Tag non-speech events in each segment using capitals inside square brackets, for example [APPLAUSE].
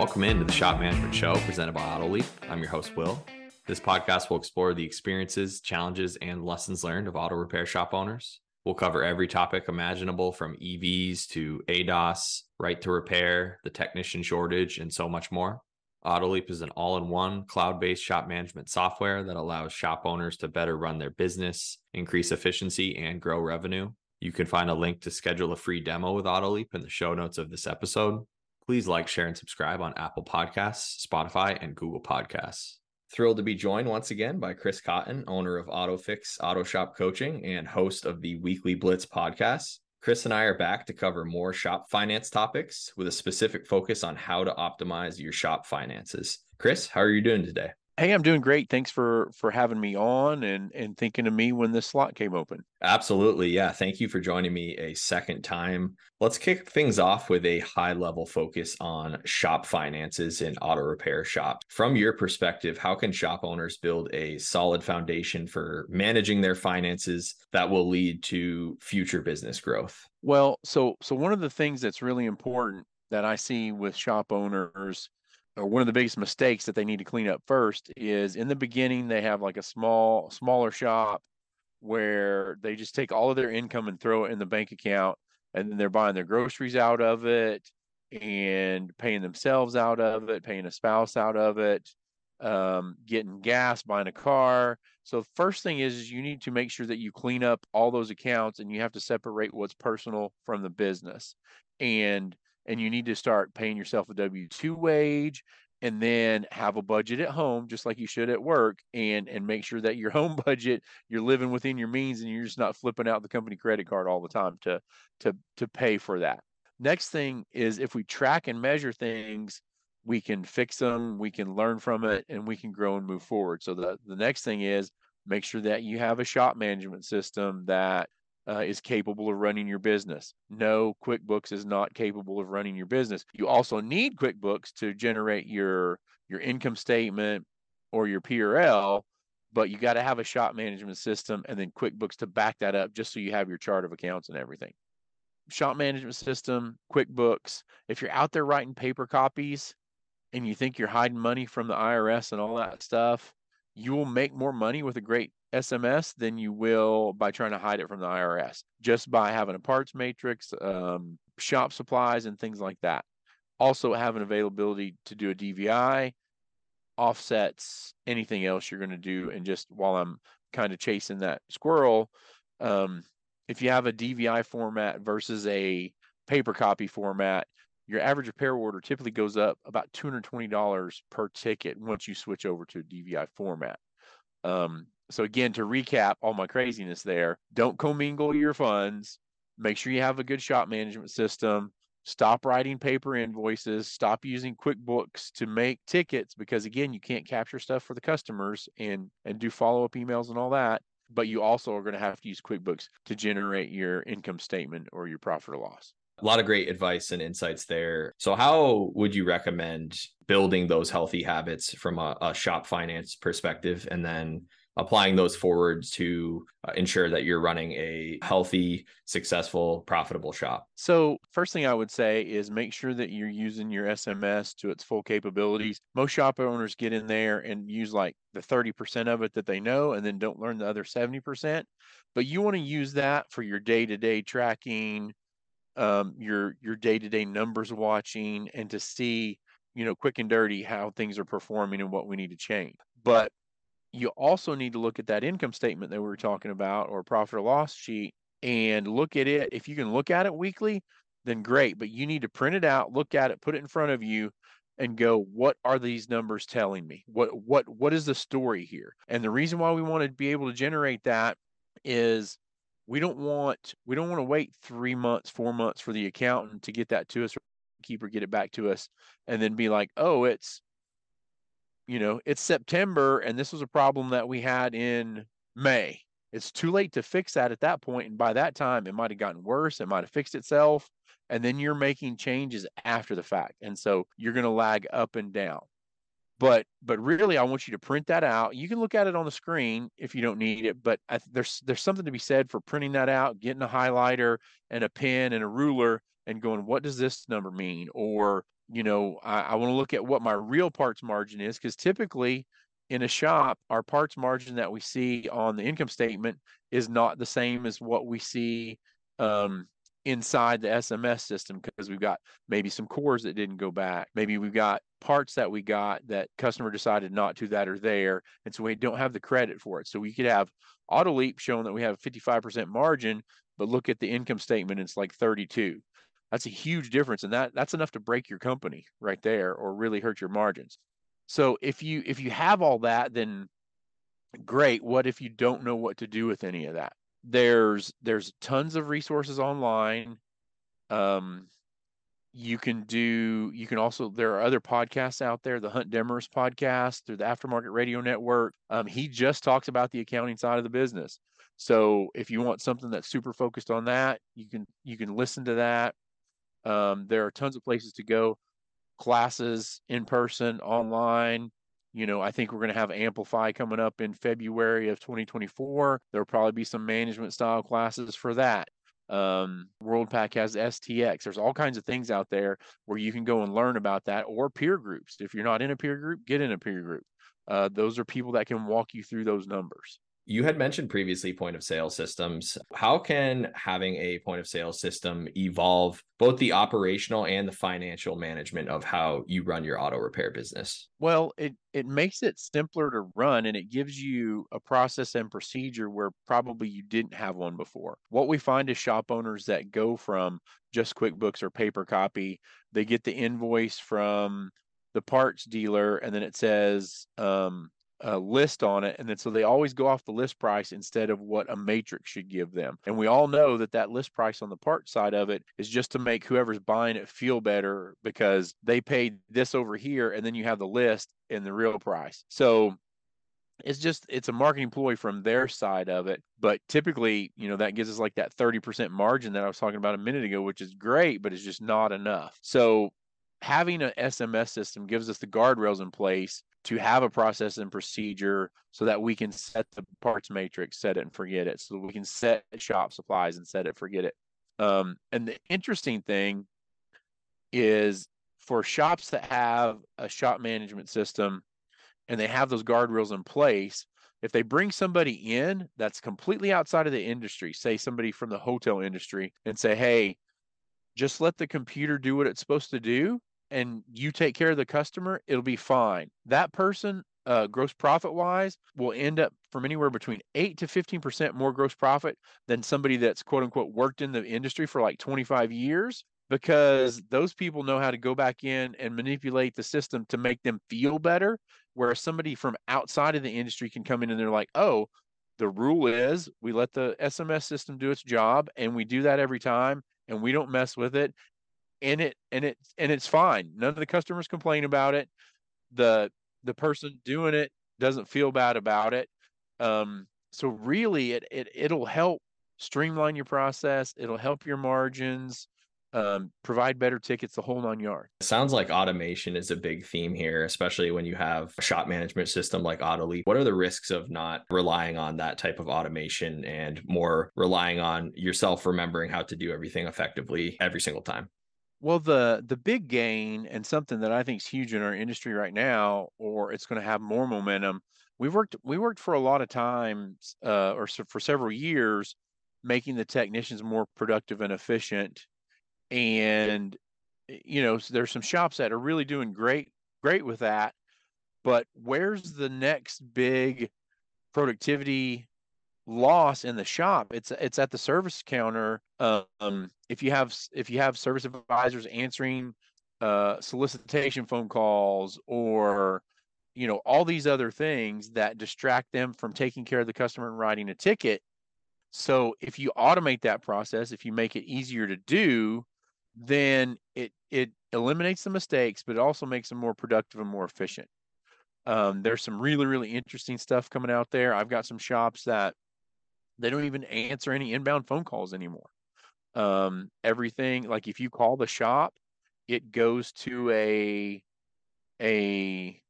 Welcome into the Shop Management Show presented by Autoleap. I'm your host, Will. This podcast will explore the experiences, challenges, and lessons learned of auto repair shop owners. We'll cover every topic imaginable from EVs to ADAS, right to repair, the technician shortage, and so much more. Autoleap is an all in one cloud based shop management software that allows shop owners to better run their business, increase efficiency, and grow revenue. You can find a link to schedule a free demo with Autoleap in the show notes of this episode. Please like, share, and subscribe on Apple Podcasts, Spotify, and Google Podcasts. Thrilled to be joined once again by Chris Cotton, owner of AutoFix Auto Shop Coaching and host of the Weekly Blitz podcast. Chris and I are back to cover more shop finance topics with a specific focus on how to optimize your shop finances. Chris, how are you doing today? Hey, I'm doing great. Thanks for for having me on and and thinking of me when this slot came open. Absolutely. Yeah, thank you for joining me a second time. Let's kick things off with a high level focus on shop finances in auto repair shops. From your perspective, how can shop owners build a solid foundation for managing their finances that will lead to future business growth? Well, so so one of the things that's really important that I see with shop owners or one of the biggest mistakes that they need to clean up first is in the beginning they have like a small smaller shop where they just take all of their income and throw it in the bank account and then they're buying their groceries out of it and paying themselves out of it paying a spouse out of it um, getting gas buying a car. So first thing is, is you need to make sure that you clean up all those accounts and you have to separate what's personal from the business. And and you need to start paying yourself a W 2 wage and then have a budget at home just like you should at work and and make sure that your [LAUGHS] home budget you're living within your means and you're just not flipping out the company credit card all the time to to to pay for that. Next thing is if we track and measure things we can fix them we can learn from it and we can grow and move forward. So the the next thing is make sure that you have a shop management system that uh, is capable of running your business. No, QuickBooks is not capable of running your business. You also need QuickBooks to generate your your income statement or your P&L, but you got to have a shop management system and then QuickBooks to back that up just so you have your chart of accounts and everything. Shop management system, QuickBooks. If you're out there writing paper copies and you think you're hiding money from the IRS and all that stuff, you will make more money with a great SMS than you will by trying to hide it from the IRS, just by having a parts matrix, um, shop supplies, and things like that. Also, having availability to do a DVI, offsets, anything else you're going to do. And just while I'm kind of chasing that squirrel, um, if you have a DVI format versus a paper copy format, your average repair order typically goes up about $220 per ticket once you switch over to a DVI format. Um, so again, to recap all my craziness there, don't commingle your funds. Make sure you have a good shop management system. Stop writing paper invoices. Stop using QuickBooks to make tickets because again, you can't capture stuff for the customers and and do follow-up emails and all that. But you also are going to have to use QuickBooks to generate your income statement or your profit or loss. A lot of great advice and insights there. So, how would you recommend building those healthy habits from a, a shop finance perspective? And then applying those forwards to uh, ensure that you're running a healthy, successful, profitable shop? So, first thing I would say is make sure that you're using your SMS to its full capabilities. Most shop owners get in there and use like the 30% of it that they know and then don't learn the other 70%. But you want to use that for your day to day tracking, um, your your day to day numbers watching, and to see you know quick and dirty how things are performing and what we need to change. But you also need to look at that income statement that we were talking about or profit or loss sheet and look at it. If you can look at it weekly, then great, but you need to print it out, look at it, put it in front of you and go, what are these numbers telling me? What what what is the story here? And the reason why we want to be able to generate that is we don't want we don't want to wait 3 months, 4 months for the accountant to get that to us or keeper get it back to us and then be like, "Oh, it's you know, it's September and this was a problem that we had in May. It's too late to fix that at that point, And by that time, it might have gotten worse. It might have fixed itself. And then you're making changes after the fact. And so you're going to lag up and down. But but really, I want you to print that out. You can look at it on the screen if you don't need it. But I, there's there's something to be said for printing that out, getting a highlighter and a pen and a ruler, and going, what does this number mean? Or you know, I, I want to look at what my real parts margin is because typically in a shop, our parts margin that we see on the income statement is not the same as what we see um, inside the SMS system because we've got maybe some cores that didn't go back. Maybe we've got parts that we got that customer decided not to that are there. And so we don't have the credit for it. So we could have AutoLeap showing that we have 55% margin, but look at the income statement, it's like 32. That's a huge difference. And that that's enough to break your company right there or really hurt your margins. So if you if you have all that, then great. What if you don't know what to do with any of that? There's there's tons of resources online. Um, you can do you can also there are other podcasts out there the hunt demers podcast through the aftermarket radio network um, he just talks about the accounting side of the business so if you want something that's super focused on that you can you can listen to that um, there are tons of places to go classes in person, online. You know, I think we're going to have Amplify coming up in February of 2024. There'll probably be some management style classes for that. Um, WorldPac has STX. There's all kinds of things out there where you can go and learn about that or peer groups. If you're not in a peer group, get in a peer group. Uh, those are people that can walk you through those numbers. You had mentioned previously point of sale systems. How can having a point of sale system evolve both the operational and the financial management of how you run your auto repair business? Well, it it makes it simpler to run and it gives you a process and procedure where probably you didn't have one before. What we find is shop owners that go from just QuickBooks or paper copy, they get the invoice from the parts dealer and then it says um, a list on it and then so they always go off the list price instead of what a matrix should give them and we all know that that list price on the part side of it is just to make whoever's buying it feel better because they paid this over here and then you have the list and the real price. So it's just it's a marketing ploy from their side of it but typically you know that gives us like that 30% margin that i was talking about a minute ago which is great but it's just not enough. So having an sms system gives us the guardrails in place to have a process and procedure so that we can set the parts matrix, set it and forget it. So we can set shop supplies and set it, forget it. Um, and the interesting thing is for shops that have a shop management system and they have those guardrails in place, if they bring somebody in that's completely outside of the industry, say somebody from the hotel industry, and say, hey, just let the computer do what it's supposed to do and you take care of the customer, it'll be fine. That person, uh, gross profit wise, will end up from anywhere between 8 to 15% more gross profit than somebody that's quote unquote worked in the industry for like 25 years because those people know how to go back in and manipulate the system to make them feel better. Whereas somebody from outside of the industry can come in and they're like, oh, the rule is we let the SMS system do its job and we do that every time and we don't mess with it and it and it and it's fine. None of the customers complain about it. The the person doing it doesn't feel bad about it. Um, so really, it it it'll help streamline your process. It'll help your margins. Um, provide better tickets, the whole nine yards. Sounds like automation is a big theme here, especially when you have a shop management system like AutoLeap. What are the risks of not relying on that type of automation and more relying on yourself remembering how to do everything effectively every single time? Well, the the big gain and something that I think is huge in our industry right now, or it's going to have more momentum. We've worked we worked for a lot of times, uh, or so for several years, making the technicians more productive and efficient. And you know, there's some shops that are really doing great great with that. But where's the next big productivity loss in the shop it's it's at the service counter um if you have if you have service advisors answering uh solicitation phone calls or you know all these other things that distract them from taking care of the customer and writing a ticket. So if you automate that process if you make it easier to do then it it eliminates the mistakes but it also makes them more productive and more efficient. Um, there's some really really interesting stuff coming out there. I've got some shops that they don't even answer any inbound phone calls anymore. Um, everything like if you call the shop, it goes to a a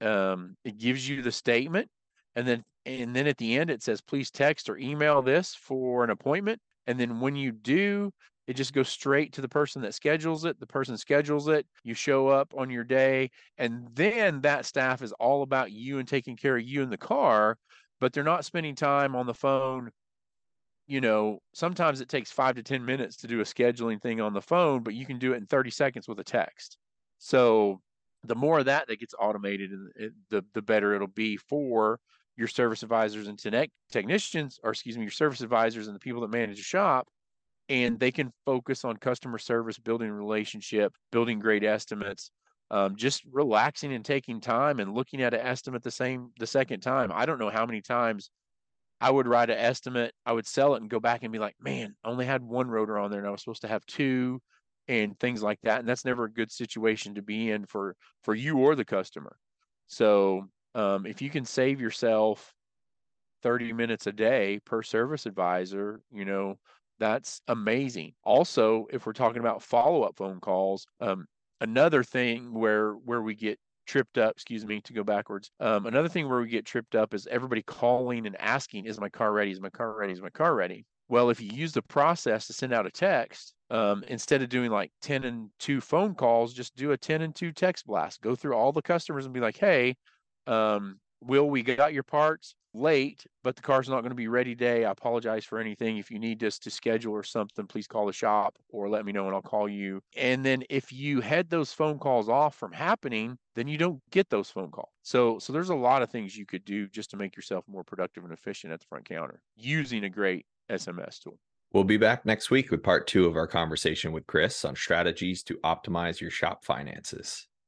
um, it gives you the statement, and then and then at the end it says please text or email this for an appointment. And then when you do, It just goes straight to the person that schedules it. The person schedules it. You show up on your day, and then that staff is all about you and taking care of you in the car, but they're not spending time on the phone. You know, sometimes it takes five to 10 minutes to do a scheduling thing on the phone, but you can do it in 30 seconds with a text. So the more of that that gets automated, and the the better it'll be for your service advisors and technicians, or excuse me, your service advisors and the people that manage the shop, and they can focus on customer service, building relationship, building great estimates, um, just relaxing and taking time and looking at an estimate the same the second time. I don't know how many times I would write an estimate, I would sell it and go back and be like, man, I only had one rotor on there and I was supposed to have two and things like that. And that's never a good situation to be in for for you or the customer. So um, if you can save yourself 30 minutes a day per service advisor, you know, that's amazing. Also, if we're talking about follow-up phone calls, um, another thing where where we get tripped up, excuse me, to go backwards. Um, another thing where we get tripped up is everybody calling and asking, is my car ready? Is my car ready? Is my car ready? Well, if you use the process to send out a text, um, instead of doing like 10 and 2 phone calls, just do a 10 and 2 text blast. Go through all the customers and be like, hey, um, Will, we got your parts late, but the car's not going to be ready today. I apologize for anything. If you need us to schedule or something, please call the shop or let me know and I'll call you. And then if you head those phone calls off from happening, then you don't get those phone calls. So so there's a lot of things you could do just to make yourself more productive and efficient at the front counter using a great SMS tool. We'll be back next week with part two of our conversation with Chris on strategies to optimize your shop finances.